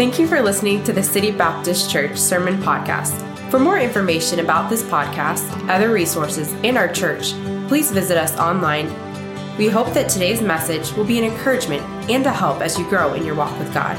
Thank you for listening to the City Baptist Church Sermon Podcast. For more information about this podcast, other resources, and our church, please visit us online. We hope that today's message will be an encouragement and a help as you grow in your walk with God.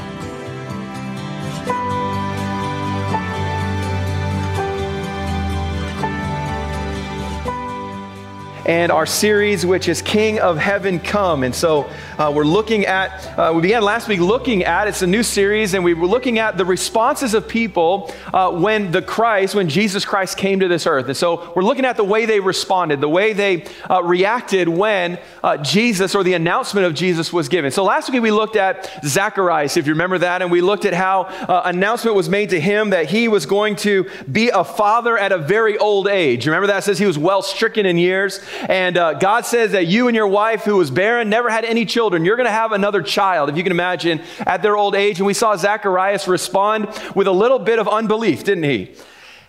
And our series, which is King of Heaven Come. And so uh, we're looking at, uh, we began last week looking at, it's a new series, and we were looking at the responses of people uh, when the Christ, when Jesus Christ came to this earth. And so we're looking at the way they responded, the way they uh, reacted when uh, Jesus or the announcement of Jesus was given. So last week we looked at Zacharias, if you remember that, and we looked at how uh, announcement was made to him that he was going to be a father at a very old age. Remember that? It says he was well stricken in years. And uh, God says that you and your wife, who was barren, never had any children, you're going to have another child, if you can imagine, at their old age. And we saw Zacharias respond with a little bit of unbelief, didn't he?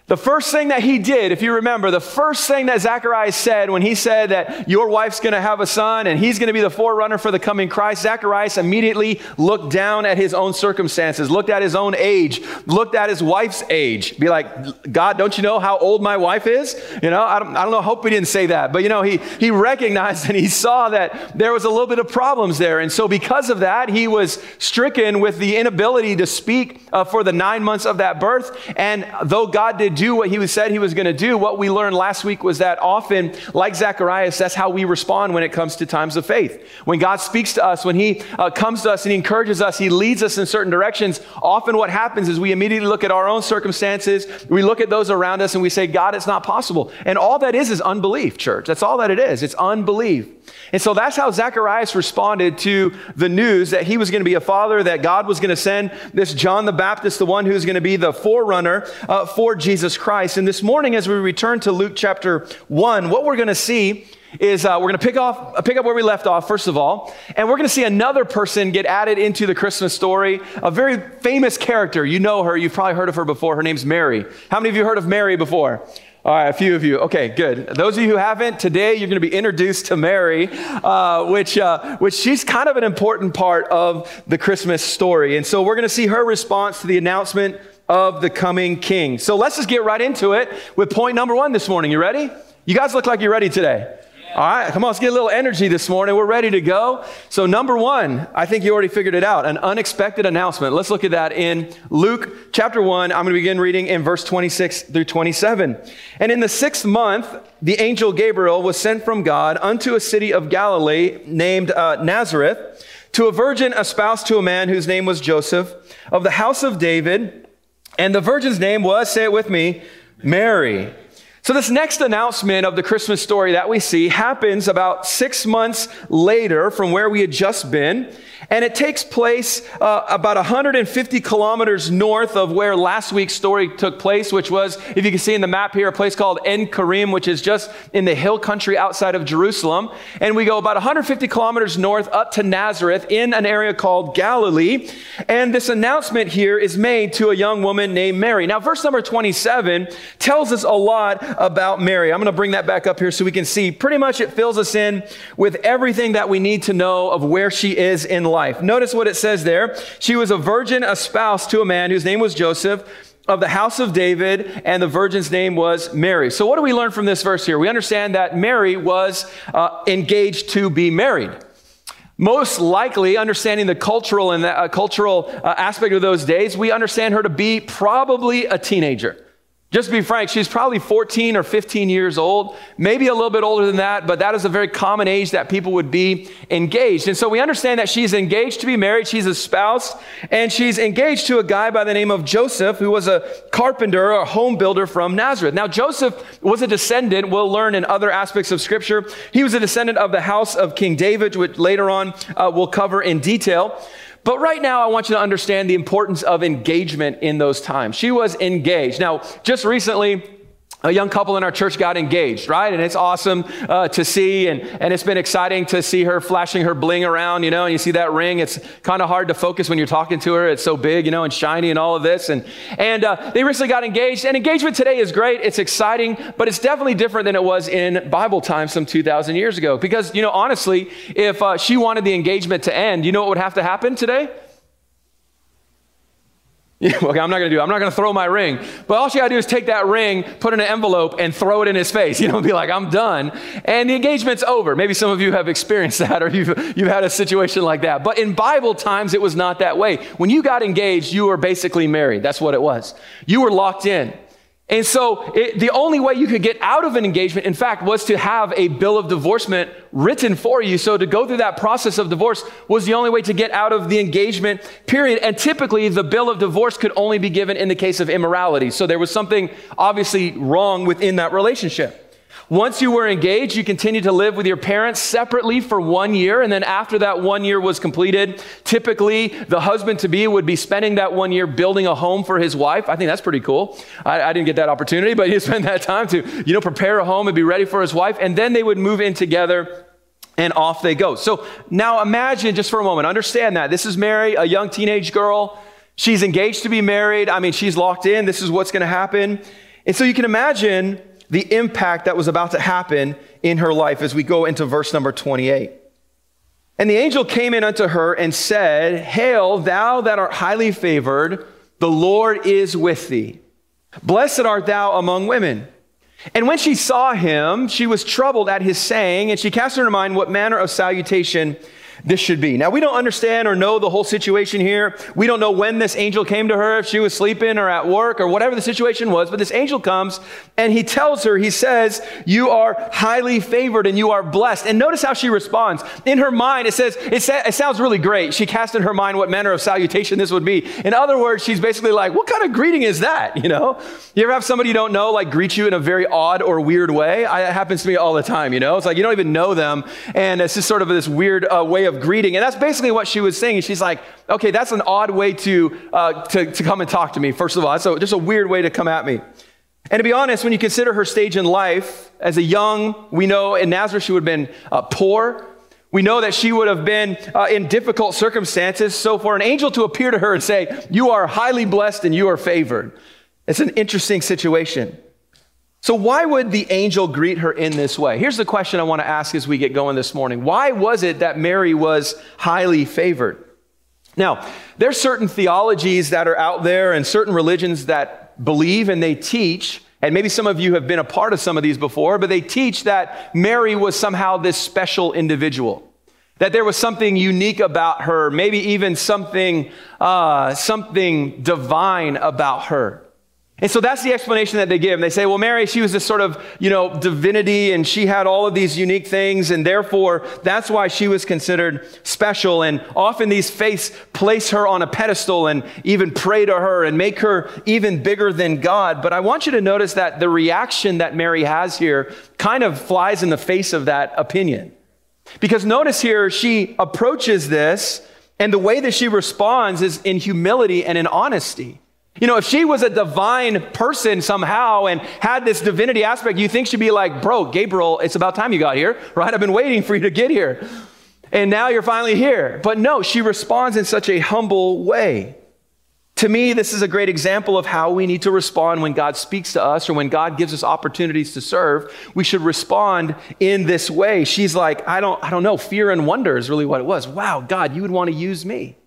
The first thing that he did, if you remember, the first thing that Zacharias said when he said that your wife's going to have a son and he's going to be the forerunner for the coming Christ, Zacharias immediately looked down at his own circumstances, looked at his own age, looked at his wife's age. Be like, God, don't you know how old my wife is? You know, I don't, I don't know, hope he didn't say that. But, you know, he, he recognized and he saw that there was a little bit of problems there. And so because of that, he was stricken with the inability to speak uh, for the nine months of that birth. And though God did do what he said he was going to do, what we learned last week was that often, like Zacharias, that's how we respond when it comes to times of faith. When God speaks to us, when he uh, comes to us and he encourages us, he leads us in certain directions, often what happens is we immediately look at our own circumstances, we look at those around us, and we say, God, it's not possible. And all that is is unbelief, church. That's all that it is. It's unbelief. And so that's how Zacharias responded to the news that he was going to be a father, that God was going to send this John the Baptist, the one who's going to be the forerunner uh, for Jesus Christ. And this morning, as we return to Luke chapter 1, what we're going to see is uh, we're going to pick off uh, pick up where we left off first of all and we're going to see another person get added into the christmas story a very famous character. You know her. You've probably heard of her before. Her name's mary. How many of you heard of mary before all right, a few of you. Okay, good. Those of you who haven't, today you're going to be introduced to Mary, uh, which, uh, which she's kind of an important part of the Christmas story. And so we're going to see her response to the announcement of the coming king. So let's just get right into it with point number one this morning. You ready? You guys look like you're ready today. All right, come on, let's get a little energy this morning. We're ready to go. So, number one, I think you already figured it out an unexpected announcement. Let's look at that in Luke chapter 1. I'm going to begin reading in verse 26 through 27. And in the sixth month, the angel Gabriel was sent from God unto a city of Galilee named uh, Nazareth to a virgin espoused to a man whose name was Joseph of the house of David. And the virgin's name was, say it with me, Mary. So, this next announcement of the Christmas story that we see happens about six months later from where we had just been. And it takes place uh, about 150 kilometers north of where last week's story took place, which was, if you can see in the map here, a place called En Karim, which is just in the hill country outside of Jerusalem. And we go about 150 kilometers north up to Nazareth in an area called Galilee. And this announcement here is made to a young woman named Mary. Now, verse number 27 tells us a lot about Mary. I'm going to bring that back up here so we can see. Pretty much it fills us in with everything that we need to know of where she is in life. Notice what it says there. She was a virgin espoused to a man whose name was Joseph of the house of David, and the virgin's name was Mary. So, what do we learn from this verse here? We understand that Mary was uh, engaged to be married. Most likely, understanding the cultural and the uh, cultural uh, aspect of those days, we understand her to be probably a teenager. Just to be frank, she's probably 14 or 15 years old, maybe a little bit older than that, but that is a very common age that people would be engaged. And so we understand that she's engaged to be married, she's a spouse, and she's engaged to a guy by the name of Joseph, who was a carpenter or a home builder from Nazareth. Now, Joseph was a descendant, we'll learn in other aspects of Scripture. He was a descendant of the house of King David, which later on uh, we'll cover in detail. But right now, I want you to understand the importance of engagement in those times. She was engaged. Now, just recently, a young couple in our church got engaged, right? And it's awesome uh, to see, and, and it's been exciting to see her flashing her bling around, you know, and you see that ring. It's kind of hard to focus when you're talking to her. It's so big, you know, and shiny and all of this. And, and uh, they recently got engaged, and engagement today is great. It's exciting, but it's definitely different than it was in Bible times some 2,000 years ago. Because, you know, honestly, if uh, she wanted the engagement to end, you know what would have to happen today? okay, I'm not to do. I'm not to throw my ring. But all she got to do is take that ring, put it in an envelope, and throw it in his face. You know, be like, I'm done, and the engagement's over. Maybe some of you have experienced that, or you've you've had a situation like that. But in Bible times, it was not that way. When you got engaged, you were basically married. That's what it was. You were locked in. And so it, the only way you could get out of an engagement, in fact, was to have a bill of divorcement written for you. So to go through that process of divorce was the only way to get out of the engagement period. And typically the bill of divorce could only be given in the case of immorality. So there was something obviously wrong within that relationship. Once you were engaged, you continued to live with your parents separately for one year. And then after that one year was completed, typically the husband to be would be spending that one year building a home for his wife. I think that's pretty cool. I, I didn't get that opportunity, but he spent that time to, you know, prepare a home and be ready for his wife. And then they would move in together and off they go. So now imagine just for a moment, understand that this is Mary, a young teenage girl. She's engaged to be married. I mean, she's locked in. This is what's going to happen. And so you can imagine the impact that was about to happen in her life as we go into verse number 28. And the angel came in unto her and said, Hail, thou that art highly favored, the Lord is with thee. Blessed art thou among women. And when she saw him, she was troubled at his saying, and she cast in her mind what manner of salutation this should be. Now, we don't understand or know the whole situation here. We don't know when this angel came to her, if she was sleeping or at work or whatever the situation was, but this angel comes and he tells her, he says, You are highly favored and you are blessed. And notice how she responds. In her mind, it says, It, sa- it sounds really great. She cast in her mind what manner of salutation this would be. In other words, she's basically like, What kind of greeting is that? You know? You ever have somebody you don't know like greet you in a very odd or weird way? I, it happens to me all the time, you know? It's like you don't even know them, and it's just sort of this weird uh, way of of greeting. And that's basically what she was saying. She's like, okay, that's an odd way to, uh, to, to come and talk to me, first of all. That's a, just a weird way to come at me. And to be honest, when you consider her stage in life, as a young, we know in Nazareth she would have been uh, poor. We know that she would have been uh, in difficult circumstances. So for an angel to appear to her and say, You are highly blessed and you are favored, it's an interesting situation. So, why would the angel greet her in this way? Here's the question I want to ask as we get going this morning. Why was it that Mary was highly favored? Now, there's certain theologies that are out there and certain religions that believe and they teach, and maybe some of you have been a part of some of these before, but they teach that Mary was somehow this special individual. That there was something unique about her, maybe even something, uh, something divine about her. And so that's the explanation that they give. They say, well, Mary, she was this sort of, you know, divinity and she had all of these unique things, and therefore that's why she was considered special. And often these faiths place her on a pedestal and even pray to her and make her even bigger than God. But I want you to notice that the reaction that Mary has here kind of flies in the face of that opinion. Because notice here, she approaches this, and the way that she responds is in humility and in honesty. You know, if she was a divine person somehow and had this divinity aspect, you think she'd be like, bro, Gabriel, it's about time you got here, right? I've been waiting for you to get here. And now you're finally here. But no, she responds in such a humble way. To me, this is a great example of how we need to respond when God speaks to us or when God gives us opportunities to serve. We should respond in this way. She's like, I don't, I don't know, fear and wonder is really what it was. Wow, God, you would want to use me.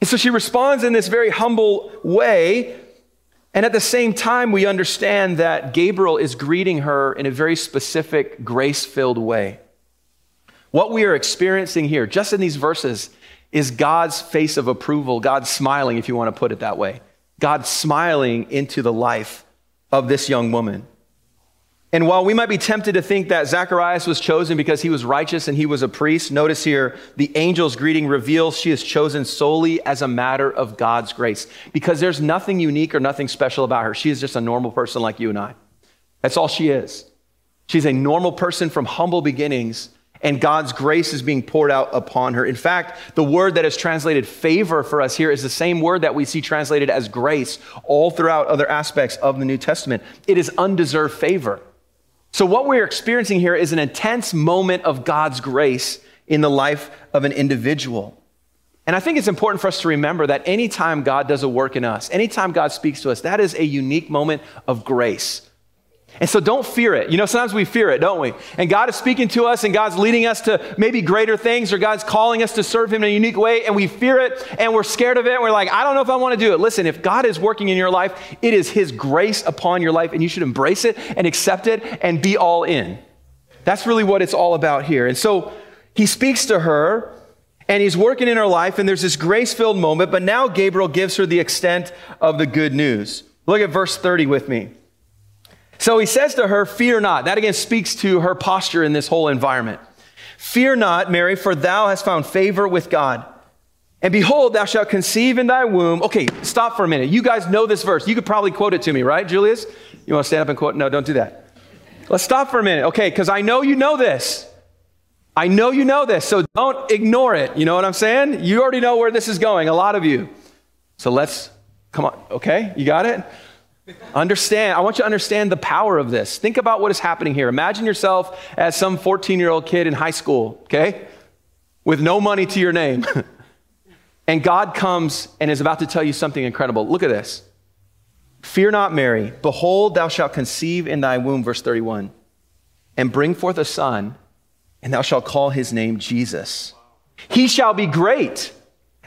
And so she responds in this very humble way. And at the same time, we understand that Gabriel is greeting her in a very specific, grace filled way. What we are experiencing here, just in these verses, is God's face of approval, God smiling, if you want to put it that way. God smiling into the life of this young woman. And while we might be tempted to think that Zacharias was chosen because he was righteous and he was a priest, notice here the angel's greeting reveals she is chosen solely as a matter of God's grace because there's nothing unique or nothing special about her. She is just a normal person like you and I. That's all she is. She's a normal person from humble beginnings, and God's grace is being poured out upon her. In fact, the word that is translated favor for us here is the same word that we see translated as grace all throughout other aspects of the New Testament. It is undeserved favor. So, what we're experiencing here is an intense moment of God's grace in the life of an individual. And I think it's important for us to remember that anytime God does a work in us, anytime God speaks to us, that is a unique moment of grace. And so don't fear it. You know, sometimes we fear it, don't we? And God is speaking to us and God's leading us to maybe greater things or God's calling us to serve Him in a unique way and we fear it and we're scared of it and we're like, I don't know if I want to do it. Listen, if God is working in your life, it is His grace upon your life and you should embrace it and accept it and be all in. That's really what it's all about here. And so He speaks to her and He's working in her life and there's this grace filled moment, but now Gabriel gives her the extent of the good news. Look at verse 30 with me. So he says to her, Fear not. That again speaks to her posture in this whole environment. Fear not, Mary, for thou hast found favor with God. And behold, thou shalt conceive in thy womb. Okay, stop for a minute. You guys know this verse. You could probably quote it to me, right, Julius? You want to stand up and quote? No, don't do that. Let's stop for a minute, okay, because I know you know this. I know you know this, so don't ignore it. You know what I'm saying? You already know where this is going, a lot of you. So let's, come on, okay? You got it? Understand, I want you to understand the power of this. Think about what is happening here. Imagine yourself as some 14 year old kid in high school, okay, with no money to your name. and God comes and is about to tell you something incredible. Look at this. Fear not, Mary. Behold, thou shalt conceive in thy womb, verse 31, and bring forth a son, and thou shalt call his name Jesus. He shall be great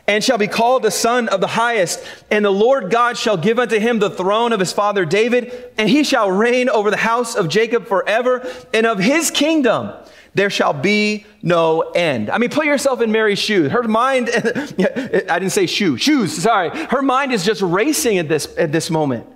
and shall be called the Son of the Highest. And the Lord God shall give unto him the throne of his father David, and he shall reign over the house of Jacob forever, and of his kingdom there shall be no end. I mean, put yourself in Mary's shoes. Her mind, I didn't say shoe, shoes, sorry. Her mind is just racing at this, at this moment.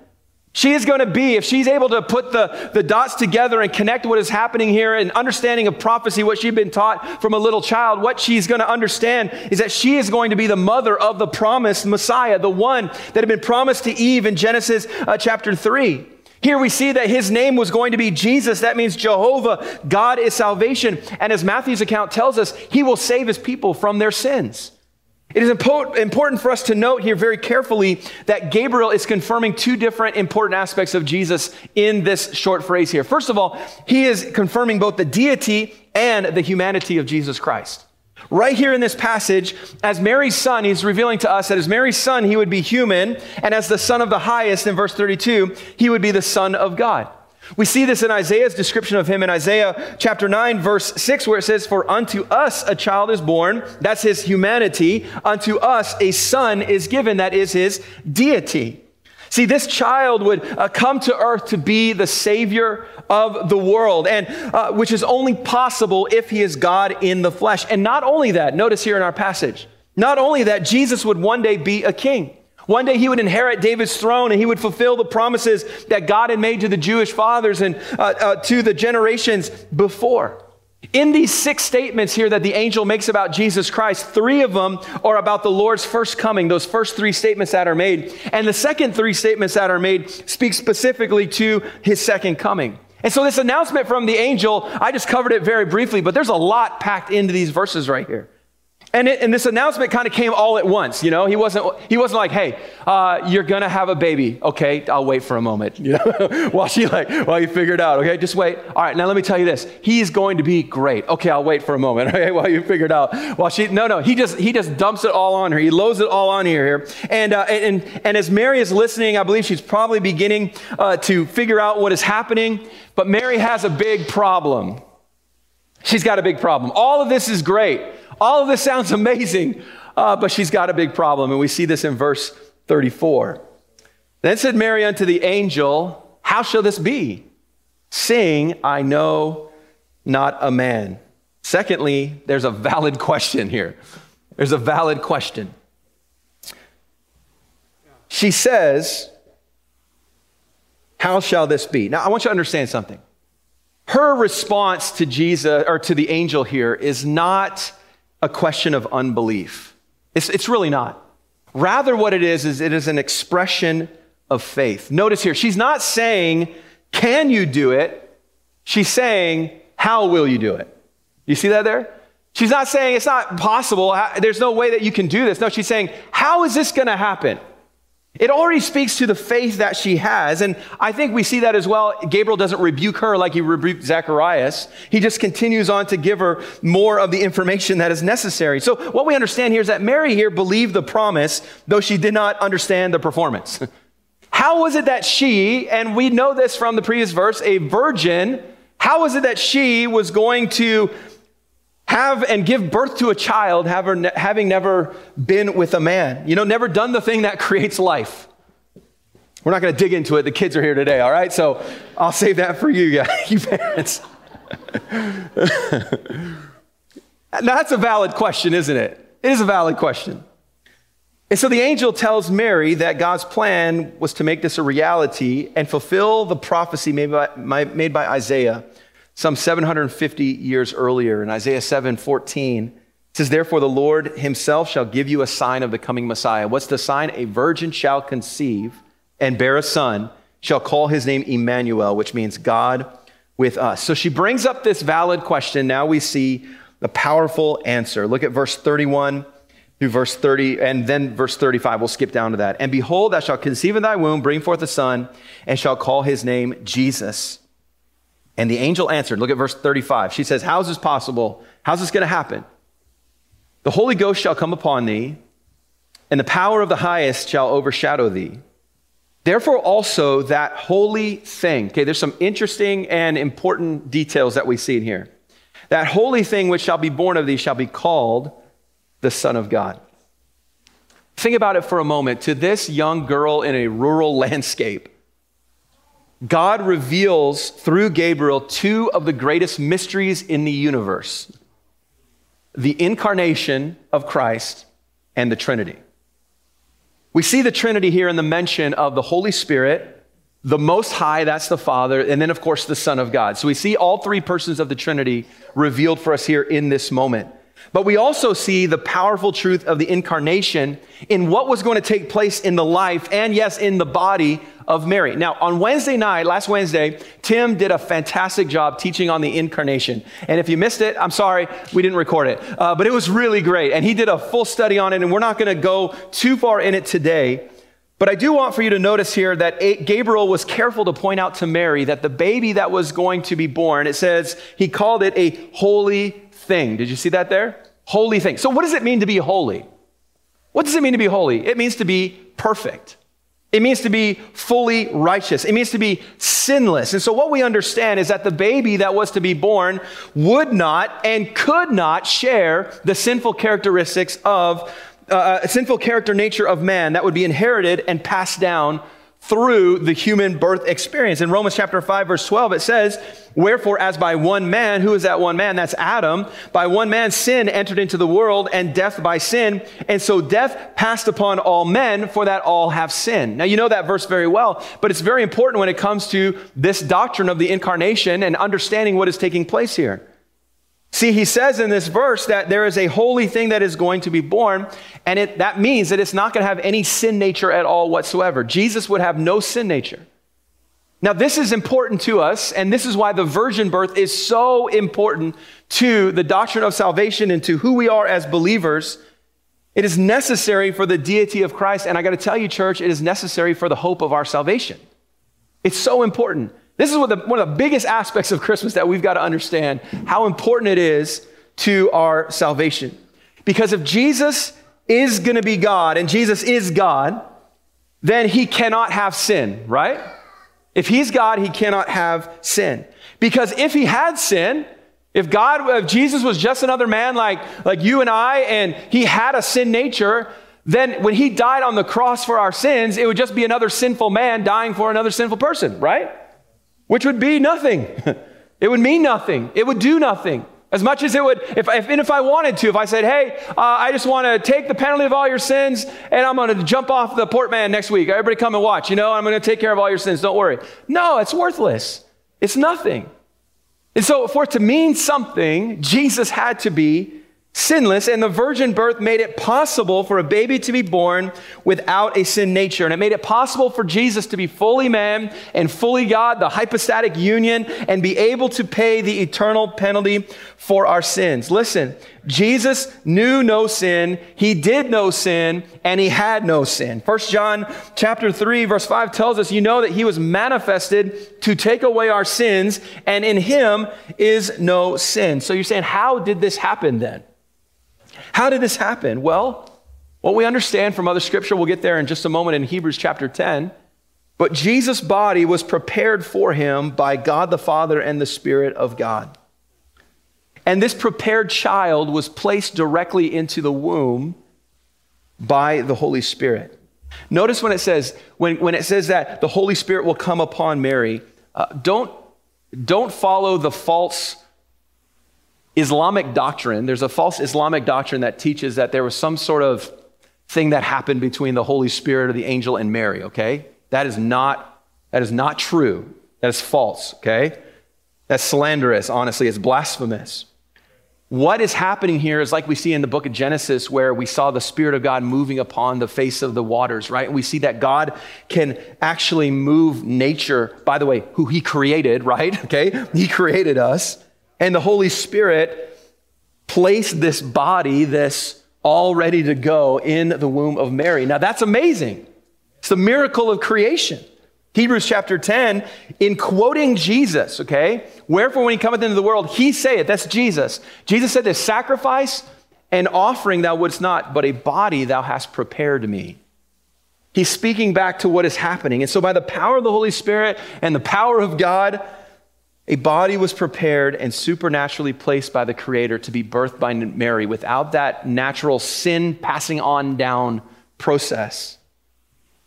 She is going to be, if she's able to put the, the dots together and connect what is happening here and understanding of prophecy, what she'd been taught from a little child, what she's going to understand is that she is going to be the mother of the promised Messiah, the one that had been promised to Eve in Genesis uh, chapter 3. Here we see that his name was going to be Jesus. That means Jehovah. God is salvation. And as Matthew's account tells us, he will save his people from their sins. It is important for us to note here very carefully that Gabriel is confirming two different important aspects of Jesus in this short phrase here. First of all, he is confirming both the deity and the humanity of Jesus Christ. Right here in this passage, as Mary's son, he's revealing to us that as Mary's son, he would be human, and as the son of the highest in verse 32, he would be the son of God. We see this in Isaiah's description of him in Isaiah chapter 9, verse 6, where it says, For unto us a child is born, that's his humanity. Unto us a son is given, that is his deity. See, this child would uh, come to earth to be the savior of the world, and uh, which is only possible if he is God in the flesh. And not only that, notice here in our passage, not only that, Jesus would one day be a king. One day he would inherit David's throne and he would fulfill the promises that God had made to the Jewish fathers and uh, uh, to the generations before. In these six statements here that the angel makes about Jesus Christ, three of them are about the Lord's first coming, those first three statements that are made. And the second three statements that are made speak specifically to his second coming. And so, this announcement from the angel, I just covered it very briefly, but there's a lot packed into these verses right here. And, it, and this announcement kind of came all at once, you know. He wasn't, he wasn't like, "Hey, uh, you're gonna have a baby." Okay, I'll wait for a moment, you know, while she like, while you figure it out. Okay, just wait. All right, now let me tell you this: He's going to be great. Okay, I'll wait for a moment. Okay, while you figure it out. While she, no, no, he just he just dumps it all on her. He loads it all on here. Here, and uh, and and as Mary is listening, I believe she's probably beginning uh, to figure out what is happening. But Mary has a big problem. She's got a big problem. All of this is great. All of this sounds amazing, uh, but she's got a big problem. And we see this in verse 34. Then said Mary unto the angel, How shall this be? Seeing I know not a man. Secondly, there's a valid question here. There's a valid question. She says, How shall this be? Now, I want you to understand something. Her response to Jesus or to the angel here is not a question of unbelief. It's, it's really not. Rather, what it is, is it is an expression of faith. Notice here, she's not saying, Can you do it? She's saying, How will you do it? You see that there? She's not saying it's not possible. There's no way that you can do this. No, she's saying, How is this going to happen? It already speaks to the faith that she has. And I think we see that as well. Gabriel doesn't rebuke her like he rebuked Zacharias. He just continues on to give her more of the information that is necessary. So what we understand here is that Mary here believed the promise, though she did not understand the performance. How was it that she, and we know this from the previous verse, a virgin, how was it that she was going to have and give birth to a child having never been with a man? You know, never done the thing that creates life. We're not going to dig into it. The kids are here today, all right? So I'll save that for you guys, you parents. That's a valid question, isn't it? It is a valid question. And so the angel tells Mary that God's plan was to make this a reality and fulfill the prophecy made by, made by Isaiah some 750 years earlier. In Isaiah 7 14, it says, Therefore, the Lord himself shall give you a sign of the coming Messiah. What's the sign? A virgin shall conceive and bear a son, shall call his name Emmanuel, which means God with us. So she brings up this valid question. Now we see the powerful answer. Look at verse 31 through verse 30, and then verse 35. We'll skip down to that. And behold, thou shalt conceive in thy womb, bring forth a son, and shall call his name Jesus. And the angel answered, look at verse 35. She says, How is this possible? How's this going to happen? The Holy Ghost shall come upon thee, and the power of the highest shall overshadow thee. Therefore, also that holy thing. Okay, there's some interesting and important details that we see in here. That holy thing which shall be born of thee shall be called the Son of God. Think about it for a moment. To this young girl in a rural landscape, God reveals through Gabriel two of the greatest mysteries in the universe the incarnation of Christ and the Trinity. We see the Trinity here in the mention of the Holy Spirit, the Most High, that's the Father, and then, of course, the Son of God. So we see all three persons of the Trinity revealed for us here in this moment. But we also see the powerful truth of the incarnation in what was going to take place in the life and, yes, in the body of Mary. Now, on Wednesday night, last Wednesday, Tim did a fantastic job teaching on the incarnation. And if you missed it, I'm sorry, we didn't record it. Uh, but it was really great. And he did a full study on it, and we're not going to go too far in it today. But I do want for you to notice here that Gabriel was careful to point out to Mary that the baby that was going to be born, it says he called it a holy thing. Did you see that there? Holy thing. So, what does it mean to be holy? What does it mean to be holy? It means to be perfect. It means to be fully righteous. It means to be sinless. And so, what we understand is that the baby that was to be born would not and could not share the sinful characteristics of, uh, uh sinful character nature of man that would be inherited and passed down through the human birth experience. In Romans chapter 5 verse 12 it says, "Wherefore as by one man, who is that one man? That's Adam, by one man sin entered into the world and death by sin, and so death passed upon all men for that all have sinned." Now you know that verse very well, but it's very important when it comes to this doctrine of the incarnation and understanding what is taking place here. See, he says in this verse that there is a holy thing that is going to be born, and it, that means that it's not going to have any sin nature at all whatsoever. Jesus would have no sin nature. Now, this is important to us, and this is why the virgin birth is so important to the doctrine of salvation and to who we are as believers. It is necessary for the deity of Christ, and I got to tell you, church, it is necessary for the hope of our salvation. It's so important. This is the, one of the biggest aspects of Christmas that we've got to understand how important it is to our salvation. Because if Jesus is going to be God and Jesus is God, then he cannot have sin, right? If he's God, he cannot have sin. Because if he had sin, if God, if Jesus was just another man like, like you and I, and he had a sin nature, then when he died on the cross for our sins, it would just be another sinful man dying for another sinful person, right? Which would be nothing. it would mean nothing. It would do nothing. As much as it would, if, if, and if I wanted to, if I said, hey, uh, I just want to take the penalty of all your sins and I'm going to jump off the Port Mann next week. Everybody come and watch. You know, I'm going to take care of all your sins. Don't worry. No, it's worthless. It's nothing. And so, for it to mean something, Jesus had to be sinless, and the virgin birth made it possible for a baby to be born without a sin nature. And it made it possible for Jesus to be fully man and fully God, the hypostatic union, and be able to pay the eternal penalty for our sins. Listen, Jesus knew no sin, he did no sin, and he had no sin. First John chapter 3 verse 5 tells us, you know that he was manifested to take away our sins, and in him is no sin. So you're saying, how did this happen then? How did this happen? Well, what we understand from other scripture, we'll get there in just a moment in Hebrews chapter 10, But Jesus' body was prepared for him by God the Father and the Spirit of God. And this prepared child was placed directly into the womb by the Holy Spirit. Notice when it says, when, when it says that the Holy Spirit will come upon Mary, uh, don't, don't follow the false Islamic doctrine. There's a false Islamic doctrine that teaches that there was some sort of thing that happened between the Holy Spirit or the angel and Mary, okay? That is not, that is not true. That is false, okay? That's slanderous, honestly. It's blasphemous. What is happening here is like we see in the book of Genesis, where we saw the Spirit of God moving upon the face of the waters, right? And we see that God can actually move nature, by the way, who He created, right? Okay? He created us. And the Holy Spirit placed this body, this all ready to go in the womb of Mary. Now that's amazing. It's the miracle of creation. Hebrews chapter 10, in quoting Jesus, okay? Wherefore, when he cometh into the world, he saith, that's Jesus. Jesus said this sacrifice and offering thou wouldst not, but a body thou hast prepared me. He's speaking back to what is happening. And so, by the power of the Holy Spirit and the power of God, a body was prepared and supernaturally placed by the Creator to be birthed by Mary without that natural sin passing on down process.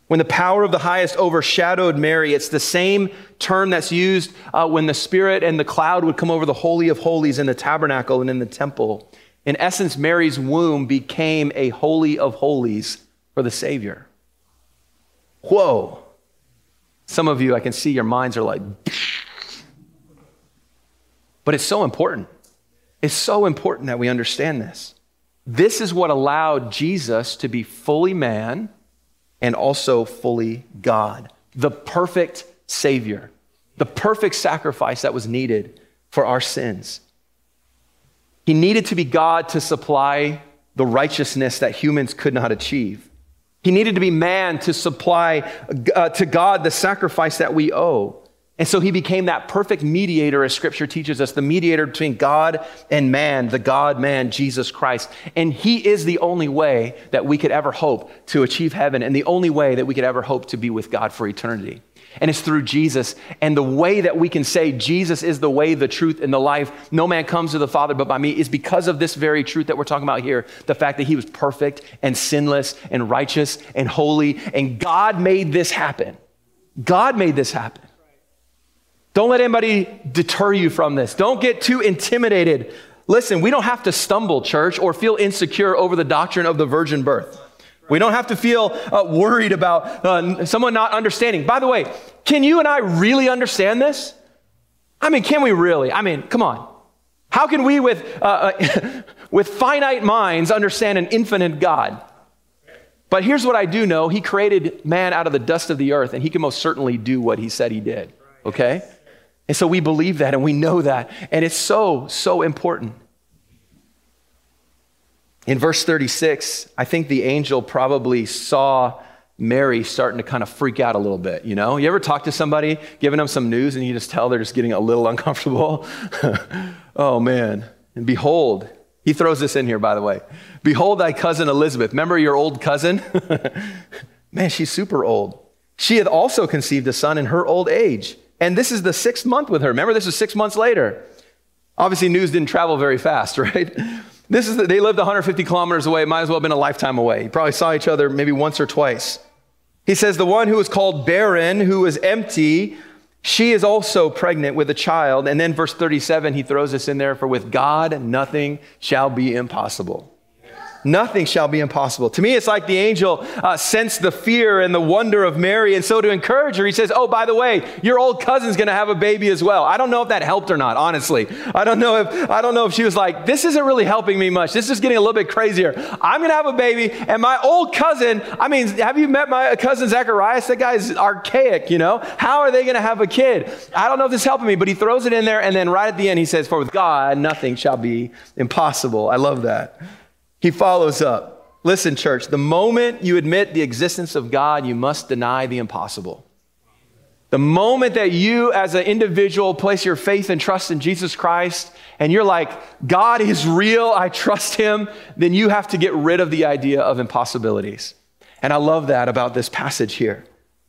When the power of the highest overshadowed Mary, it's the same term that's used uh, when the Spirit and the cloud would come over the Holy of Holies in the tabernacle and in the temple. In essence, Mary's womb became a Holy of Holies for the Savior. Whoa. Some of you, I can see your minds are like, but it's so important. It's so important that we understand this. This is what allowed Jesus to be fully man and also fully God, the perfect Savior, the perfect sacrifice that was needed for our sins. He needed to be God to supply the righteousness that humans could not achieve. He needed to be man to supply uh, to God the sacrifice that we owe. And so he became that perfect mediator, as scripture teaches us, the mediator between God and man, the God man, Jesus Christ. And he is the only way that we could ever hope to achieve heaven and the only way that we could ever hope to be with God for eternity. And it's through Jesus. And the way that we can say Jesus is the way, the truth, and the life, no man comes to the Father but by me, is because of this very truth that we're talking about here the fact that he was perfect and sinless and righteous and holy. And God made this happen. God made this happen. Don't let anybody deter you from this. Don't get too intimidated. Listen, we don't have to stumble, church, or feel insecure over the doctrine of the virgin birth. We don't have to feel uh, worried about uh, someone not understanding. By the way, can you and I really understand this? I mean, can we really? I mean, come on. How can we, with, uh, uh with finite minds, understand an infinite God? But here's what I do know He created man out of the dust of the earth, and He can most certainly do what He said He did. Okay? And so we believe that and we know that. And it's so, so important. In verse 36, I think the angel probably saw Mary starting to kind of freak out a little bit, you know? You ever talk to somebody, giving them some news, and you just tell they're just getting a little uncomfortable? oh, man. And behold, he throws this in here, by the way. Behold thy cousin Elizabeth. Remember your old cousin? man, she's super old. She had also conceived a son in her old age. And this is the sixth month with her. Remember, this is six months later. Obviously, news didn't travel very fast, right? This is the, they lived 150 kilometers away. Might as well have been a lifetime away. You probably saw each other maybe once or twice. He says, The one who is called barren, who is empty, she is also pregnant with a child. And then verse 37, he throws this in there for with God, nothing shall be impossible. Nothing shall be impossible. To me, it's like the angel uh, sensed the fear and the wonder of Mary. And so to encourage her, he says, Oh, by the way, your old cousin's going to have a baby as well. I don't know if that helped or not, honestly. I don't know if, I don't know if she was like, This isn't really helping me much. This is getting a little bit crazier. I'm going to have a baby. And my old cousin, I mean, have you met my cousin Zacharias? That guy's archaic, you know? How are they going to have a kid? I don't know if this is helping me, but he throws it in there. And then right at the end, he says, For with God, nothing shall be impossible. I love that. He follows up. Listen, church, the moment you admit the existence of God, you must deny the impossible. The moment that you, as an individual, place your faith and trust in Jesus Christ, and you're like, God is real, I trust him, then you have to get rid of the idea of impossibilities. And I love that about this passage here.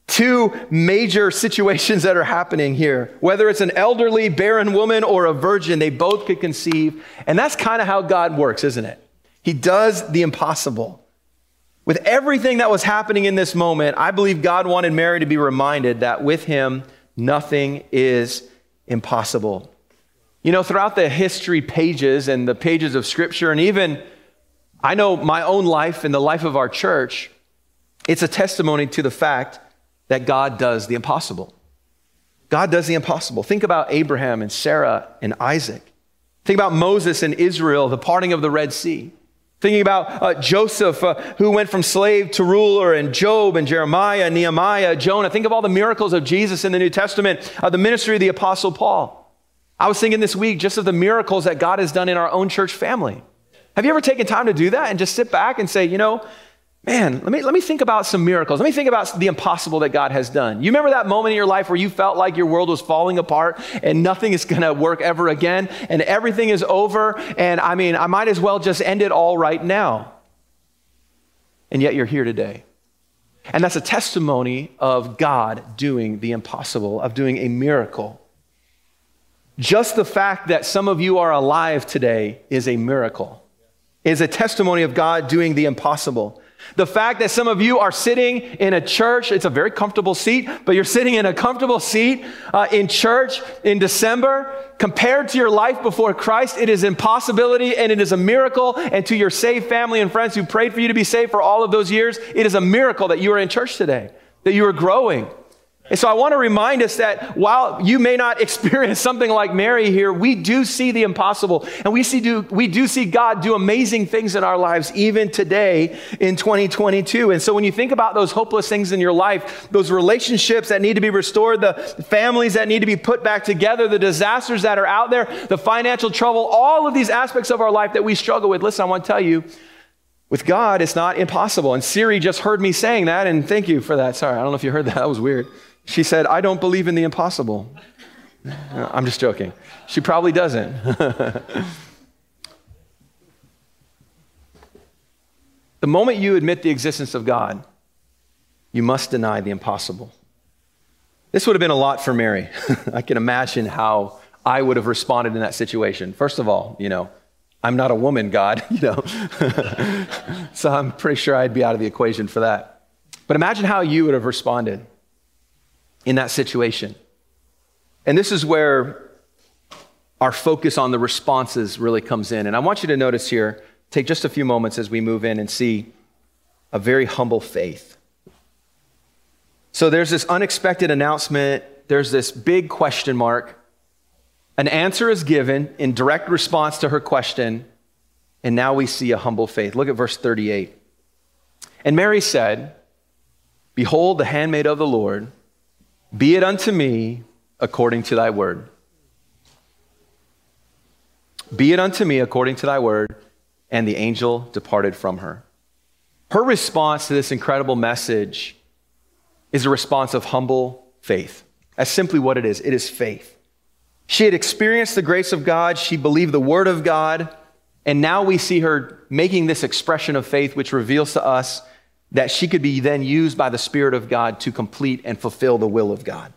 two major situations that are happening here. Whether it's an elderly, barren woman or a virgin, they both could conceive. And that's kind of how God works, isn't it? He does the impossible. With everything that was happening in this moment, I believe God wanted Mary to be reminded that with him, nothing is impossible. You know, throughout the history pages and the pages of Scripture, and even I know my own life and the life of our church, it's a testimony to the fact that God does the impossible. God does the impossible. Think about Abraham and Sarah and Isaac. Think about Moses and Israel, the parting of the Red Sea. Thinking about uh, Joseph, uh, who went from slave to ruler, and Job and Jeremiah, and Nehemiah, Jonah. Think of all the miracles of Jesus in the New Testament, uh, the ministry of the Apostle Paul. I was thinking this week just of the miracles that God has done in our own church family. Have you ever taken time to do that and just sit back and say, you know, man, let me, let me think about some miracles. Let me think about the impossible that God has done. You remember that moment in your life where you felt like your world was falling apart and nothing is going to work ever again and everything is over? And I mean, I might as well just end it all right now. And yet you're here today. And that's a testimony of God doing the impossible, of doing a miracle. Just the fact that some of you are alive today is a miracle, is a testimony of God doing the impossible. The fact that some of you are sitting in a church, it's a very comfortable seat, but you're sitting in a comfortable seat uh, in church in December, compared to your life before Christ, it is impossibility and it is a miracle. And to your saved family and friends who prayed for you to be saved for all of those years, it is a miracle that you are in church today, that you are growing, and so I want to remind us that while you may not experience something like Mary here, we do see the impossible. And we, see do, we do see God do amazing things in our lives even today in 2022. And so when you think about those hopeless things in your life, those relationships that need to be restored, the families that need to be put back together, the disasters that are out there, the financial trouble, all of these aspects of our life that we struggle with, listen, I want to tell you, with God, it's not impossible. And Siri just heard me saying that, and thank you for that. Sorry, I don't know if you heard that. That was weird. She said, I don't believe in the impossible. I'm just joking. She probably doesn't. the moment you admit the existence of God, you must deny the impossible. This would have been a lot for Mary. I can imagine how I would have responded in that situation. First of all, you know, I'm not a woman, God, you know. so I'm pretty sure I'd be out of the equation for that. But imagine how you would have responded in that situation. And this is where our focus on the responses really comes in. And I want you to notice here, take just a few moments as we move in and see a very humble faith. So there's this unexpected announcement, there's this big question mark. An answer is given in direct response to her question, and now we see a humble faith. Look at verse 38. And Mary said, Behold, the handmaid of the Lord be it unto me according to thy word. Be it unto me according to thy word. And the angel departed from her. Her response to this incredible message is a response of humble faith. That's simply what it is it is faith. She had experienced the grace of God, she believed the word of God, and now we see her making this expression of faith, which reveals to us that she could be then used by the Spirit of God to complete and fulfill the will of God.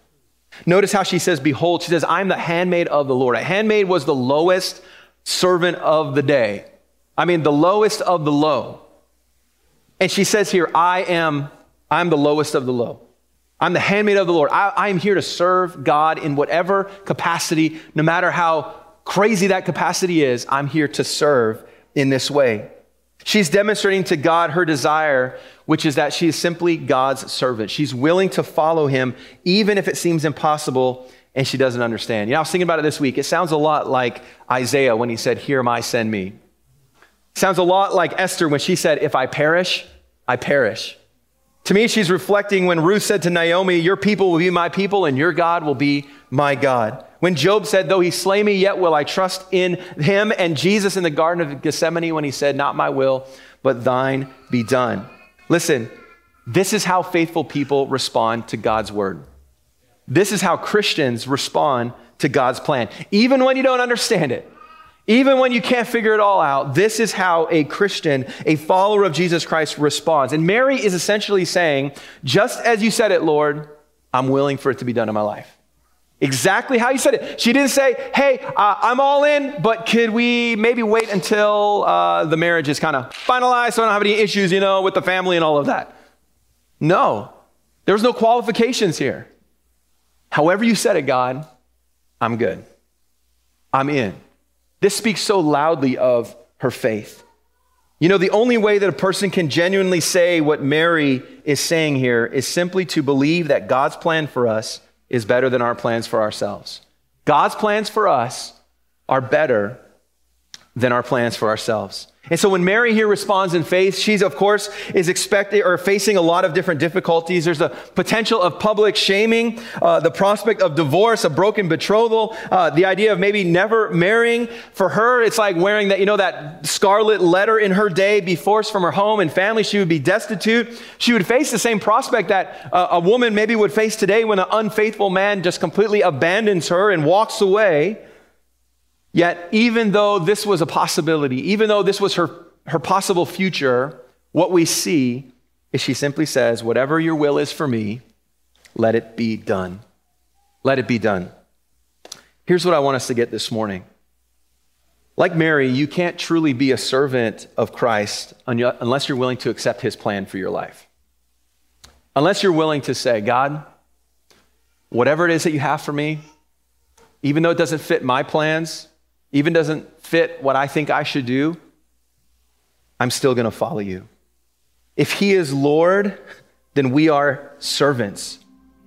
Notice how she says, Behold, she says, I'm the handmaid of the Lord. A handmaid was the lowest servant of the day. I mean, the lowest of the low. And she says here, I am, I'm the lowest of the low. I'm the handmaid of the Lord. I, I am here to serve God in whatever capacity, no matter how crazy that capacity is, I'm here to serve in this way. She's demonstrating to God her desire, which is that she is simply God's servant. She's willing to follow him, even if it seems impossible and she doesn't understand. You know, I was thinking about it this week. It sounds a lot like Isaiah when he said, Here am I, send me. Sounds a lot like Esther when she said, If I perish, I perish. To me, she's reflecting when Ruth said to Naomi, Your people will be my people and your God will be my God. When Job said, Though he slay me, yet will I trust in him. And Jesus in the Garden of Gethsemane when he said, Not my will, but thine be done. Listen, this is how faithful people respond to God's word. This is how Christians respond to God's plan. Even when you don't understand it, Even when you can't figure it all out, this is how a Christian, a follower of Jesus Christ, responds. And Mary is essentially saying, just as you said it, Lord, I'm willing for it to be done in my life. Exactly how you said it. She didn't say, hey, uh, I'm all in, but could we maybe wait until uh, the marriage is kind of finalized so I don't have any issues, you know, with the family and all of that? No. There was no qualifications here. However you said it, God, I'm good. I'm in. This speaks so loudly of her faith. You know, the only way that a person can genuinely say what Mary is saying here is simply to believe that God's plan for us is better than our plans for ourselves. God's plans for us are better than our plans for ourselves. And so when Mary here responds in faith, she's of course is expecting or facing a lot of different difficulties. There's the potential of public shaming, uh, the prospect of divorce, a broken betrothal, uh, the idea of maybe never marrying. For her, it's like wearing that, you know, that scarlet letter in her day, be forced from her home and family. She would be destitute. She would face the same prospect that uh, a woman maybe would face today when an unfaithful man just completely abandons her and walks away. Yet, even though this was a possibility, even though this was her, her possible future, what we see is she simply says, Whatever your will is for me, let it be done. Let it be done. Here's what I want us to get this morning. Like Mary, you can't truly be a servant of Christ unless you're willing to accept his plan for your life. Unless you're willing to say, God, whatever it is that you have for me, even though it doesn't fit my plans, even doesn't fit what I think I should do, I'm still going to follow you. If He is Lord, then we are servants,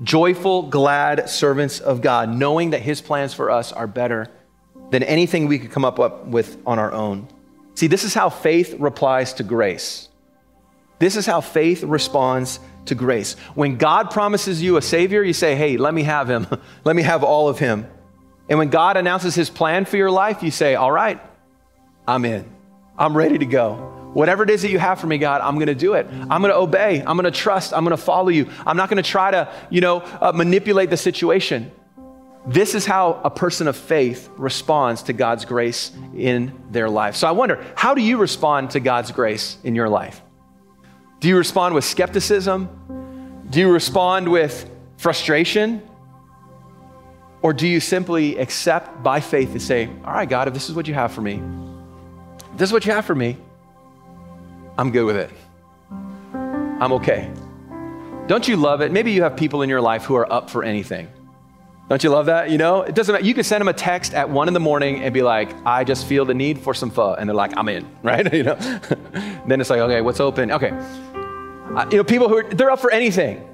joyful, glad servants of God, knowing that His plans for us are better than anything we could come up with on our own. See, this is how faith replies to grace. This is how faith responds to grace. When God promises you a Savior, you say, Hey, let me have Him. let me have all of Him. And when God announces his plan for your life, you say, All right, I'm in. I'm ready to go. Whatever it is that you have for me, God, I'm going to do it. I'm going to obey. I'm going to trust. I'm going to follow you. I'm not going to try to, you know, uh, manipulate the situation. This is how a person of faith responds to God's grace in their life. So I wonder, how do you respond to God's grace in your life? Do you respond with skepticism? Do you respond with frustration? Or do you simply accept by faith and say, All right, God, if this is what you have for me, this is what you have for me, I'm good with it. I'm okay. Don't you love it? Maybe you have people in your life who are up for anything. Don't you love that? You know, it doesn't matter. You can send them a text at one in the morning and be like, I just feel the need for some pho. And they're like, I'm in, right? you know, then it's like, okay, what's open? Okay. Uh, you know, people who are, they're up for anything.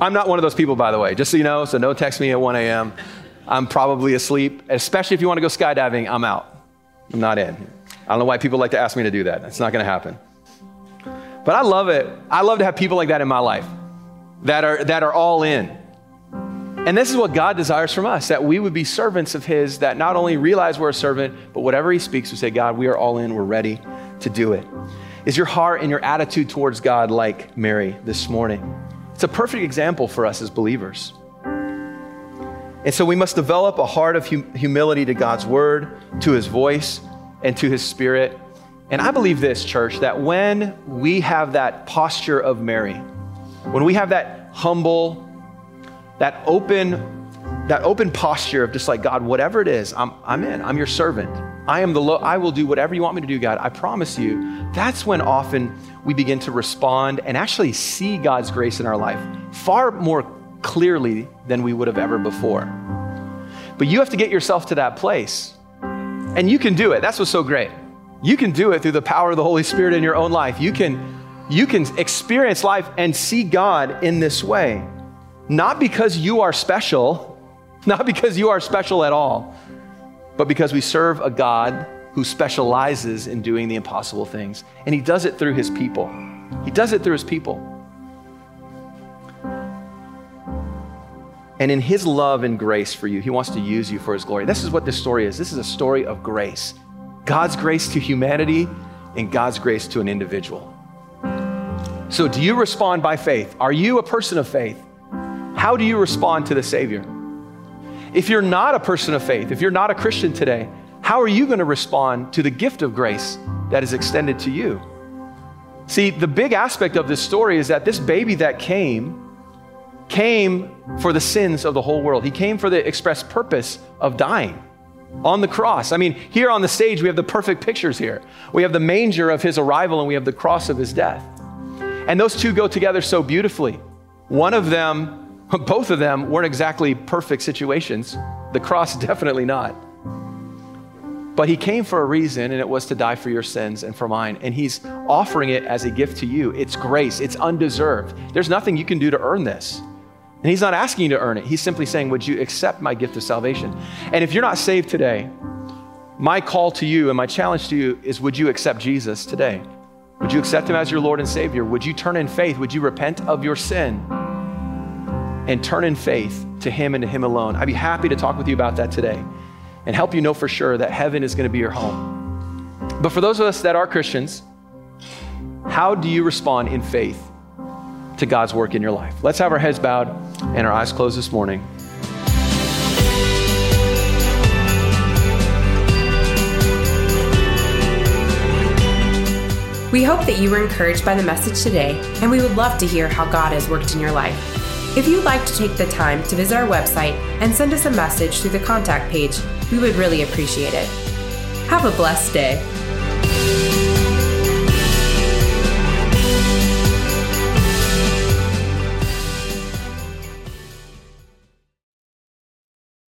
I'm not one of those people, by the way, just so you know. So no text me at 1 a.m. I'm probably asleep. Especially if you want to go skydiving, I'm out. I'm not in. I don't know why people like to ask me to do that. It's not going to happen. But I love it. I love to have people like that in my life that are, that are all in. And this is what God desires from us that we would be servants of His that not only realize we're a servant, but whatever He speaks, we say, God, we are all in. We're ready to do it. Is your heart and your attitude towards God like Mary this morning? It's a perfect example for us as believers. And so we must develop a heart of hum- humility to God's word, to his voice, and to his spirit. And I believe this, church, that when we have that posture of Mary, when we have that humble, that open, that open posture of just like, God, whatever it is, I'm, I'm in. I'm your servant. I am the lo- I will do whatever you want me to do, God. I promise you. That's when often we begin to respond and actually see God's grace in our life far more clearly than we would have ever before. But you have to get yourself to that place. And you can do it. That's what's so great. You can do it through the power of the Holy Spirit in your own life. You can you can experience life and see God in this way. Not because you are special, not because you are special at all, but because we serve a God who specializes in doing the impossible things. And he does it through his people. He does it through his people. And in his love and grace for you, he wants to use you for his glory. This is what this story is. This is a story of grace God's grace to humanity and God's grace to an individual. So, do you respond by faith? Are you a person of faith? How do you respond to the Savior? If you're not a person of faith, if you're not a Christian today, how are you going to respond to the gift of grace that is extended to you? See, the big aspect of this story is that this baby that came came for the sins of the whole world. He came for the express purpose of dying on the cross. I mean, here on the stage, we have the perfect pictures here. We have the manger of his arrival and we have the cross of his death. And those two go together so beautifully. One of them, both of them, weren't exactly perfect situations. The cross, definitely not. But he came for a reason, and it was to die for your sins and for mine. And he's offering it as a gift to you. It's grace, it's undeserved. There's nothing you can do to earn this. And he's not asking you to earn it. He's simply saying, Would you accept my gift of salvation? And if you're not saved today, my call to you and my challenge to you is Would you accept Jesus today? Would you accept him as your Lord and Savior? Would you turn in faith? Would you repent of your sin and turn in faith to him and to him alone? I'd be happy to talk with you about that today and help you know for sure that heaven is going to be your home. But for those of us that are Christians, how do you respond in faith to God's work in your life? Let's have our heads bowed and our eyes closed this morning. We hope that you were encouraged by the message today, and we would love to hear how God has worked in your life. If you'd like to take the time to visit our website and send us a message through the contact page, we would really appreciate it. Have a blessed day.